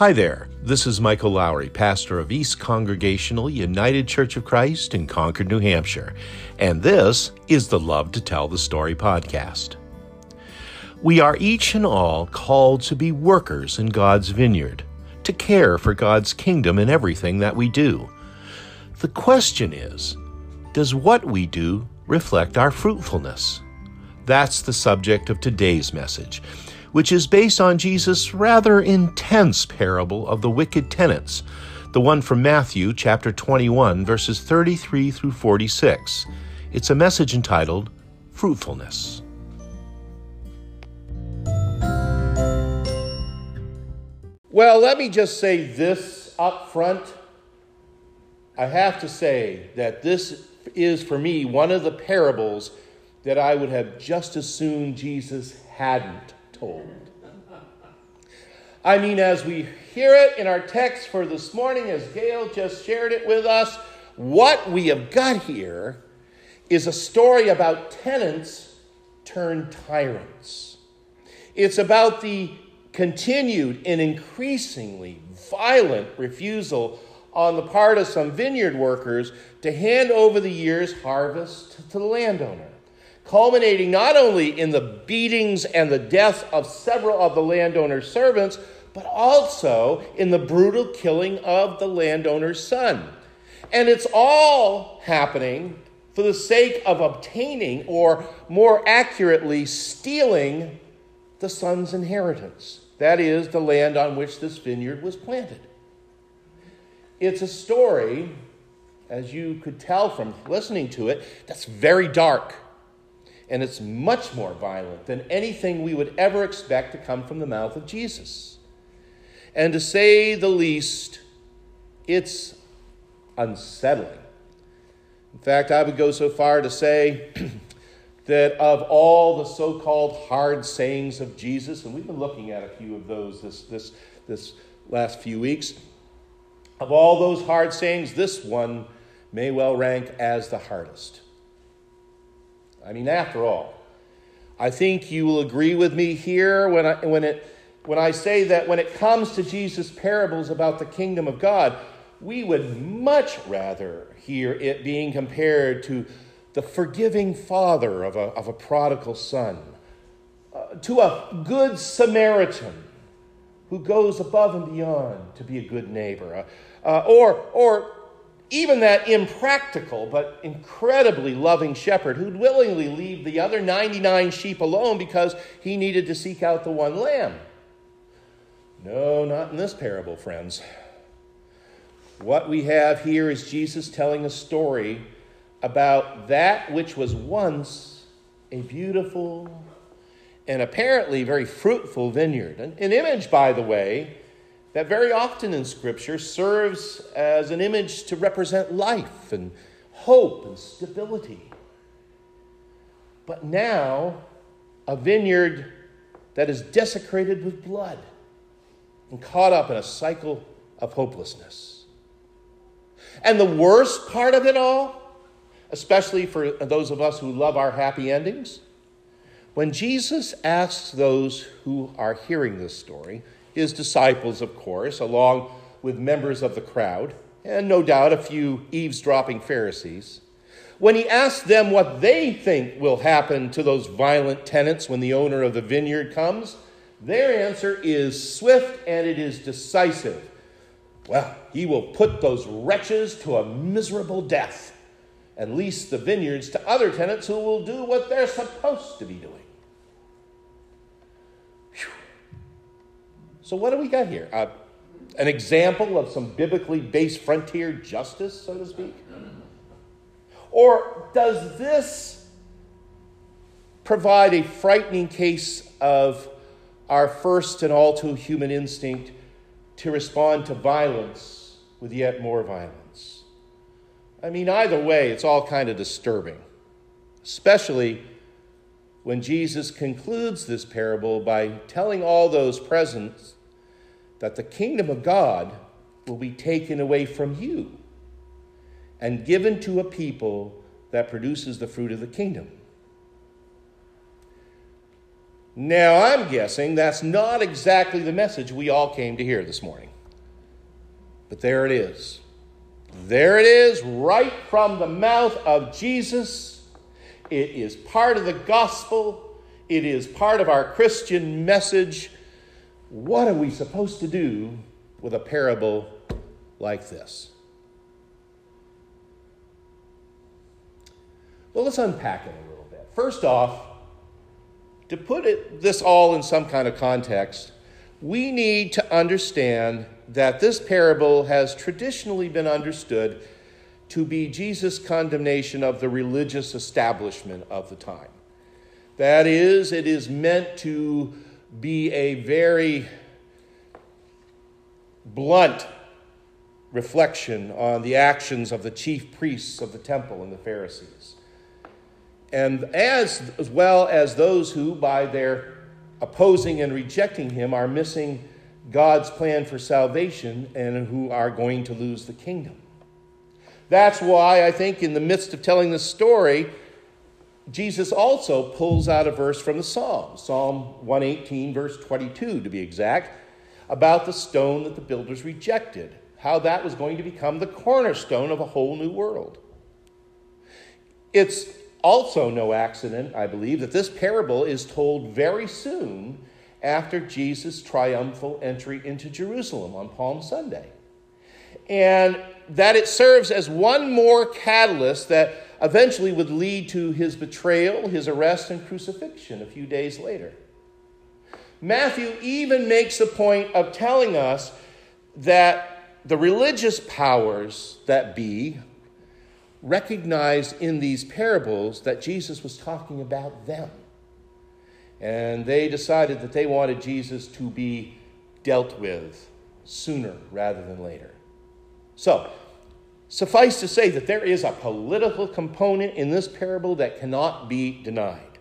Hi there. This is Michael Lowry, pastor of East Congregational United Church of Christ in Concord, New Hampshire, and this is the Love to Tell the Story podcast. We are each and all called to be workers in God's vineyard, to care for God's kingdom in everything that we do. The question is Does what we do reflect our fruitfulness? That's the subject of today's message which is based on Jesus' rather intense parable of the wicked tenants, the one from Matthew chapter 21, verses 33 through 46. It's a message entitled Fruitfulness. Well, let me just say this up front. I have to say that this is for me one of the parables that I would have just as soon Jesus hadn't told. I mean, as we hear it in our text for this morning, as Gail just shared it with us, what we have got here is a story about tenants turned tyrants. It's about the continued and increasingly violent refusal on the part of some vineyard workers to hand over the year's harvest to the landowner culminating not only in the beatings and the death of several of the landowner's servants, but also in the brutal killing of the landowner's son. And it's all happening for the sake of obtaining, or more accurately, stealing the son's inheritance. That is, the land on which this vineyard was planted. It's a story, as you could tell from listening to it, that's very dark and it's much more violent than anything we would ever expect to come from the mouth of Jesus. And to say the least, it's unsettling. In fact, I would go so far to say that of all the so called hard sayings of Jesus, and we've been looking at a few of those this, this, this last few weeks, of all those hard sayings, this one may well rank as the hardest. I mean, after all, I think you will agree with me here when I, when, it, when I say that when it comes to Jesus' parables about the kingdom of God, we would much rather hear it being compared to the forgiving father of a, of a prodigal son, uh, to a good Samaritan who goes above and beyond to be a good neighbor, uh, uh, or, or even that impractical but incredibly loving shepherd who'd willingly leave the other 99 sheep alone because he needed to seek out the one lamb. No, not in this parable, friends. What we have here is Jesus telling a story about that which was once a beautiful and apparently very fruitful vineyard. An, image, by the way, that very often in Scripture serves as an image to represent life and hope and stability. But now, a vineyard that is desecrated with blood and caught up in a cycle of hopelessness. And the worst part of it all, especially for those of us who love our happy endings, when Jesus asks those who are hearing this story, his disciples, of course, along with members of the crowd, and no doubt a few eavesdropping Pharisees. When he asks them what they think will happen to those violent tenants when the owner of the vineyard comes, their answer is swift and it is decisive. Well, he will put those wretches to a miserable death and lease the vineyards to other tenants who will do what they're supposed to be doing. So, what do we got here? Uh, an example of some biblically based frontier justice, so to speak? Or does this provide a frightening case of our first and all too human instinct to respond to violence with yet more violence? I mean, either way, it's all kind of disturbing, especially when Jesus concludes this parable by telling all those present that the kingdom of God will be taken away from you and given to a people that produces the fruit of the kingdom. Now, I'm guessing that's not exactly the message we all came to hear this morning. But there it is. There it is, right from the mouth of Jesus. It is part of the gospel, it is part of our Christian message. What are we supposed to do with a parable like this? Well, let's unpack it a little bit. First off, to put it, this all in some kind of context, we need to understand that this parable has traditionally been understood to be Jesus' condemnation of the religious establishment of the time. That is, it is meant to be a very blunt reflection on the actions of the chief priests of the temple and the Pharisees. And as, as well as those who, by their opposing and rejecting him, are missing God's plan for salvation and who are going to lose the kingdom. That's why I think, in the midst of telling this story, Jesus also pulls out a verse from the Psalm, Psalm 118, verse 22 to be exact, about the stone that the builders rejected, how that was going to become the cornerstone of a whole new world. It's also no accident, I believe, that this parable is told very soon after Jesus' triumphal entry into Jerusalem on Palm Sunday. And that it serves as one more catalyst that eventually would lead to his betrayal, his arrest, and crucifixion a few days later. Matthew even makes a point of telling us that the religious powers that be recognized in these parables that Jesus was talking about them. And they decided that they wanted Jesus to be dealt with sooner rather than later. So, suffice to say that there is a political component in this parable that cannot be denied.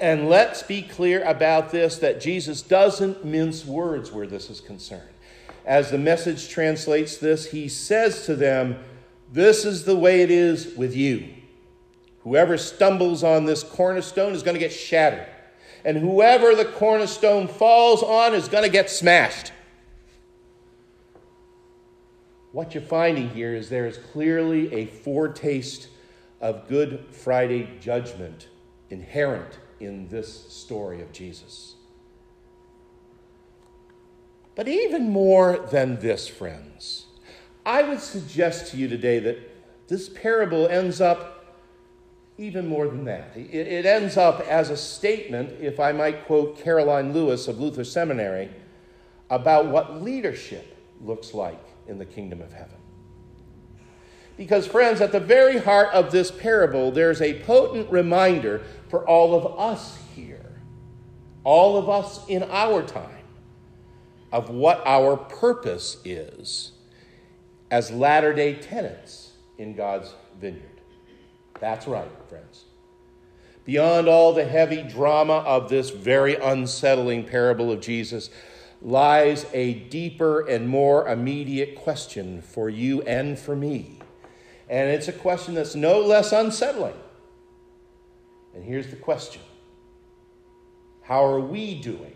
And let's be clear about this that Jesus doesn't mince words where this is concerned. As the message translates this, he says to them, This is the way it is with you. Whoever stumbles on this cornerstone is going to get shattered and whoever the cornerstone falls on is going to get smashed. What you're finding here is there is clearly a foretaste of Good Friday judgment inherent in this story of Jesus. But even more than this, friends, I would suggest to you today that this parable ends up even more than that. It, it, ends up as a statement, if I might quote Karoline Lewis of Luther Seminary, about what leadership looks like in the kingdom of heaven. Because, friends, at the very heart of this parable, there's a potent reminder for all of us here, all of us in our time, of what our purpose is as latter day tenants in God's vineyard. That's right, friends. Beyond all the heavy drama of this very unsettling parable of Jesus lies a deeper and more immediate question for you and for me. And it's a question that's no less unsettling. And here's the question How are we doing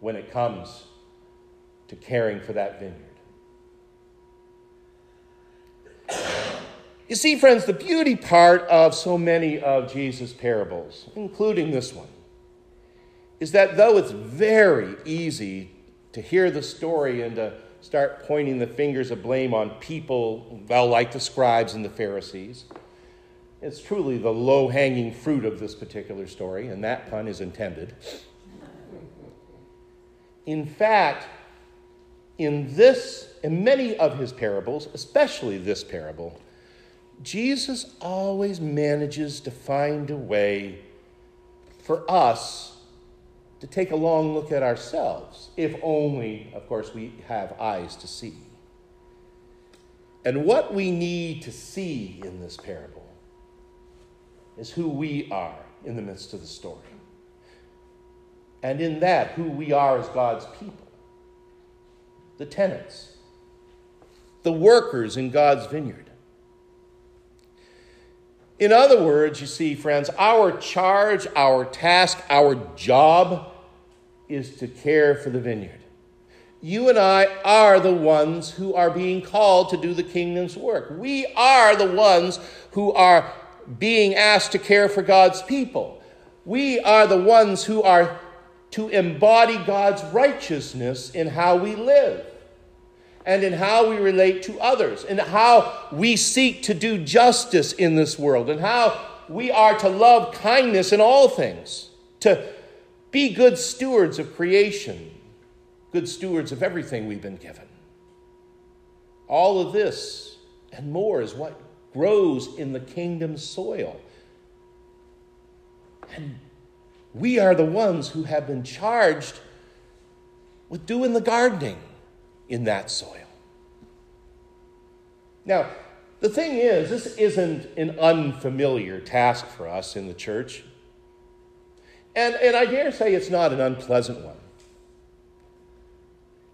when it comes to caring for that vineyard? You see, friends, the beauty part of so many of Jesus' parables, including this one, is that though it's very easy to hear the story and to start pointing the fingers of blame on people, well, like the scribes and the Pharisees, it's truly the low hanging fruit of this particular story, and that pun is intended. In fact, in this, in many of his parables, especially this parable, Jesus always manages to find a way for us to take a long look at ourselves, if only, of course, we have eyes to see. And what we need to see in this parable is who we are in the midst of the story. And in that, who we are as God's people, the tenants, the workers in God's vineyard. In other words, you see, friends, our charge, our task, our job is to care for the vineyard. you and I are the ones who are being called to do the kingdom's work. We are the ones who are being asked to care for God's people. We are the ones who are to embody God's righteousness in how we live and in how we relate to others, and how we seek to do justice in this world, and how we are to love kindness in all things, to be good stewards of creation, good stewards of everything we've been given. All of this and more is what grows in the kingdom soil. And we are the ones who have been charged with doing the gardening in that soil. Now, the thing is, this isn't an unfamiliar task for us in the church. And, and I dare say it's not an unpleasant one.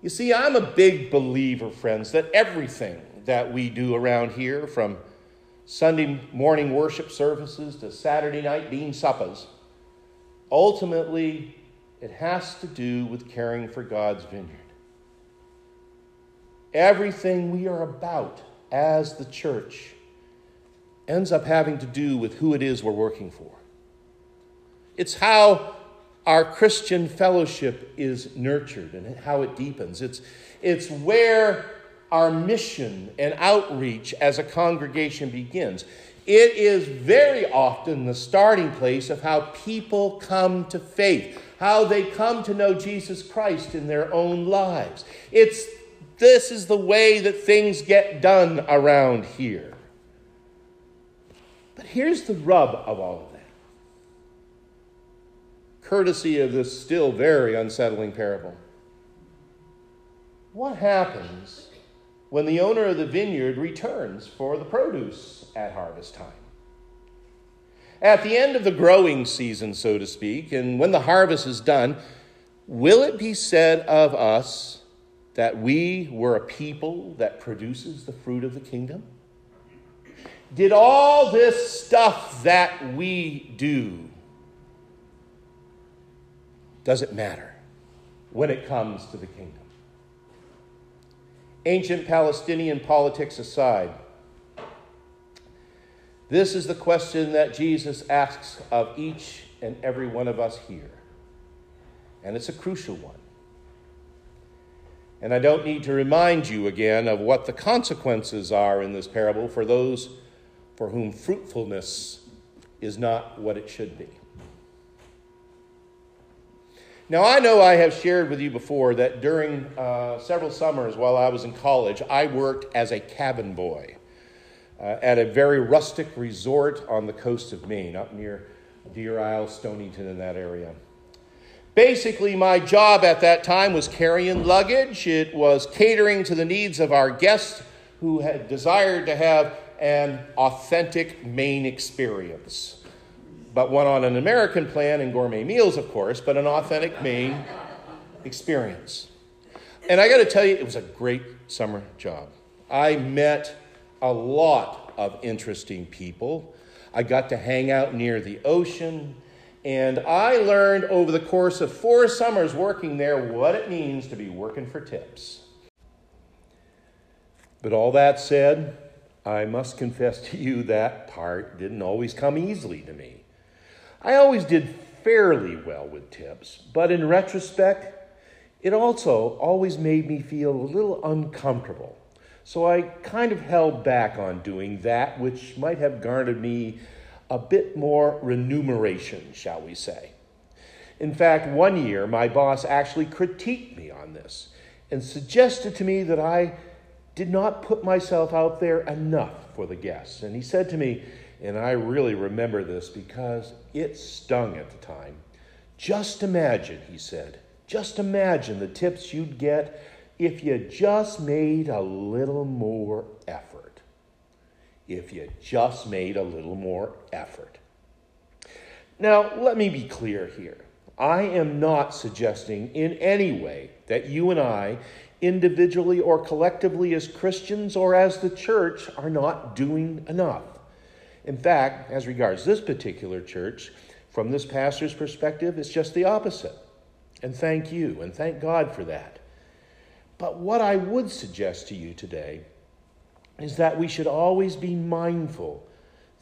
You see, I'm a big believer, friends, that everything that we do around here, from Sunday morning worship services to Saturday night bean suppers, ultimately it has to do with caring for God's vineyard. Everything we are about as the church ends up having to do with who it is we're working for. It's how our Christian fellowship is nurtured and how it deepens. It's, it's where our mission and outreach as a congregation begins. It is very often the starting place of how people come to faith, how they come to know Jesus Christ in their own lives. It's this is the way that things get done around here. But here's the rub of all of that. Courtesy of this still very unsettling parable. What happens when the owner of the vineyard returns for the produce at harvest time? At the end of the growing season, so to speak, and when the harvest is done, will it be said of us, that we were a people that produces the fruit of the kingdom? Did all this stuff that we do, does it matter when it comes to the kingdom? Ancient Palestinian politics aside, this is the question that Jesus asks of each and every one of us here. And it's a crucial one. And I don't need to remind you again of what the consequences are in this parable for those for whom fruitfulness is not what it should be. Now, I know I have shared with you before that during uh, several summers while I was in college, I worked as a cabin boy uh, at a very rustic resort on the coast of Maine, up near Deer Isle, Stonington, in that area. Basically, my job at that time was carrying luggage, it was catering to the needs of our guests who had desired to have an authentic Maine experience. But one on an American plan and gourmet meals, of course, but an authentic Maine experience. And I got to tell you, it was a great summer job. I met a lot of interesting people. I got to hang out near the ocean. And I learned over the course of four summers working there what it means to be working for tips. But all that said, I must confess to you that part didn't always come easily to me. I always did fairly well with tips, but in retrospect, it also always made me feel a little uncomfortable. So I kind of held back on doing that which might have garnered me a bit more remuneration, shall we say. In fact, one year my boss actually critiqued me on this and suggested to me that I did not put myself out there enough for the guests. And he said to me, and I really remember this because it stung at the time. Just imagine, he said, just imagine the tips you'd get if you just made a little more effort if you just made a little more effort. Now, let me be clear here. I am not suggesting in any way that you and I, individually or collectively as Christians or as the church, are not doing enough. In fact, as regards this particular church, from this pastor's perspective, it's just the opposite. And thank you, and thank God for that. But what I would suggest to you today is that we should always be mindful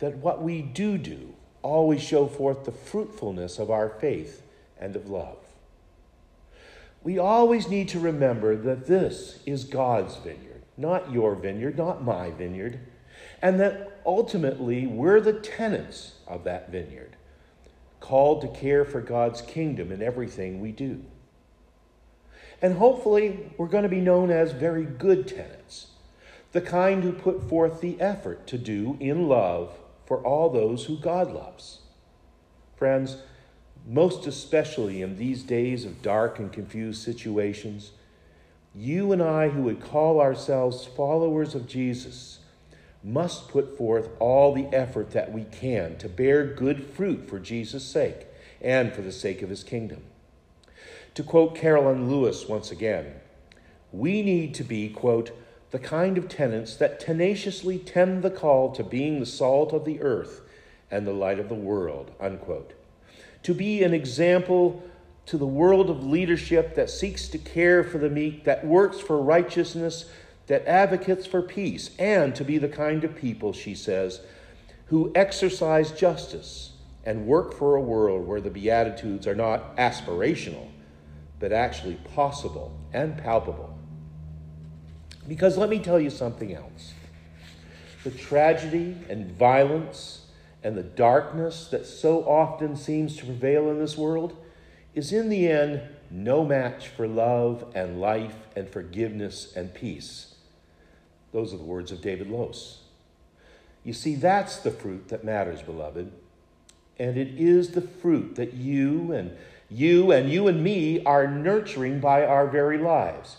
that what we do do always show forth the fruitfulness of our faith and of love. We always need to remember that this is God's vineyard, not your vineyard, not my vineyard, and that ultimately we're the tenants of that vineyard, called to care for God's kingdom in everything we do. And hopefully, we're going to be known as very good tenants, the kind who put forth the effort to do in love for all those who God loves. Friends, most especially in these days of dark and confused situations, you and I, who would call ourselves followers of Jesus, must put forth all the effort that we can to bear good fruit for Jesus' sake and for the sake of his kingdom. To quote Carolyn Lewis once again, we need to be, quote, the kind of tenants that tenaciously tend the call to being the salt of the earth and the light of the world, unquote. To be an example to the world of leadership that seeks to care for the meek, that works for righteousness, that advocates for peace, and to be the kind of people, she says, who exercise justice and work for a world where the Beatitudes are not aspirational, but actually possible and palpable. Because let me tell you something else the tragedy and violence and the darkness that so often seems to prevail in this world is in the end no match for love and life and forgiveness and peace. Those are the words of David Lose. You see, that's the fruit that matters, beloved. And it is the fruit that you and you and you and me are nurturing by our very lives.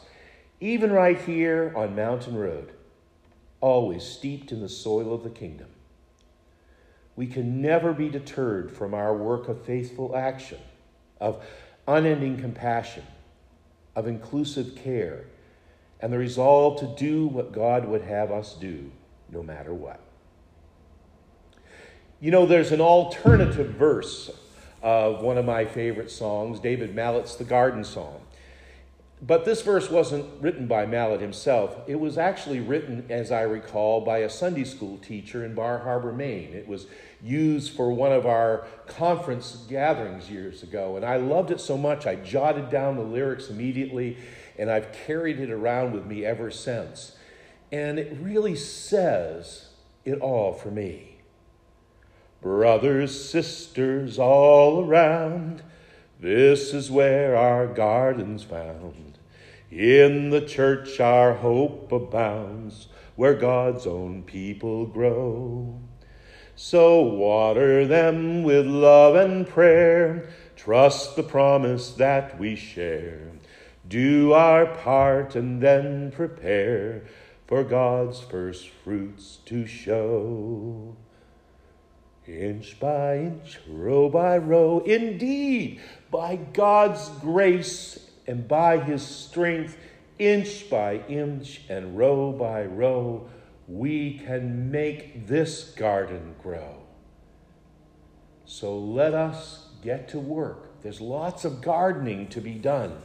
Even right here on Mountain Road, always steeped in the soil of the kingdom. We can never be deterred from our work of faithful action, of unending compassion, of inclusive care, and the resolve to do what God would have us do, no matter what. You know, there's an alternative verse of one of my favorite songs, David Mallett's The Garden Song. But this verse wasn't written by Mallett himself. It was actually written, as I recall, by a Sunday school teacher in Bar Harbor, Maine. It was used for one of our conference gatherings years ago, and I loved it so much I jotted down the lyrics immediately, and I've carried it around with me ever since. And it really says it all for me. Brothers, sisters, all around, this is where our garden's found. In the church, our hope abounds, where God's own people grow. So water them with love and prayer, trust the promise that we share. Do our part and then prepare for God's first fruits to show. Inch by inch, row by row, indeed, by God's grace and by His strength, inch by inch and row by row, we can make this garden grow. So let us get to work. There's lots of gardening to be done.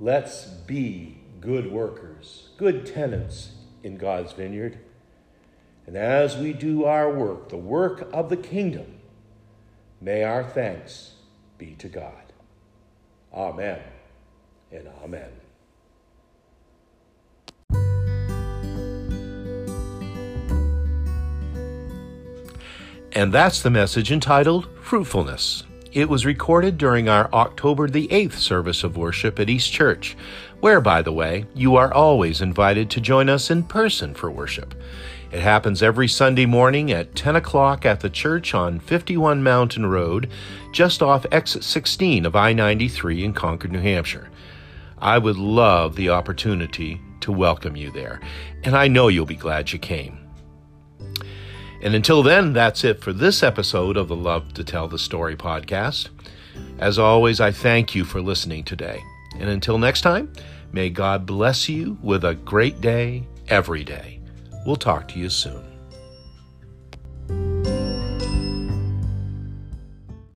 Let's be good workers, good tenants in God's vineyard. And as we do our work, the work of the kingdom, may our thanks be to God. Amen and amen. And that's the message entitled Fruitfulness. It was recorded during our October the 8th service of worship at East Church, where, by the way, you are always invited to join us in person for worship. It happens every Sunday morning at 10 o'clock at the church on 51 Mountain Road, just off exit 16 of I 93 in Concord, New Hampshire. I would love the opportunity to welcome you there, and I know you'll be glad you came. And until then, that's it for this episode of the Love to Tell the Story podcast. As always, I thank you for listening today. And until next time, may God bless you with a great day every day. We'll talk to you soon.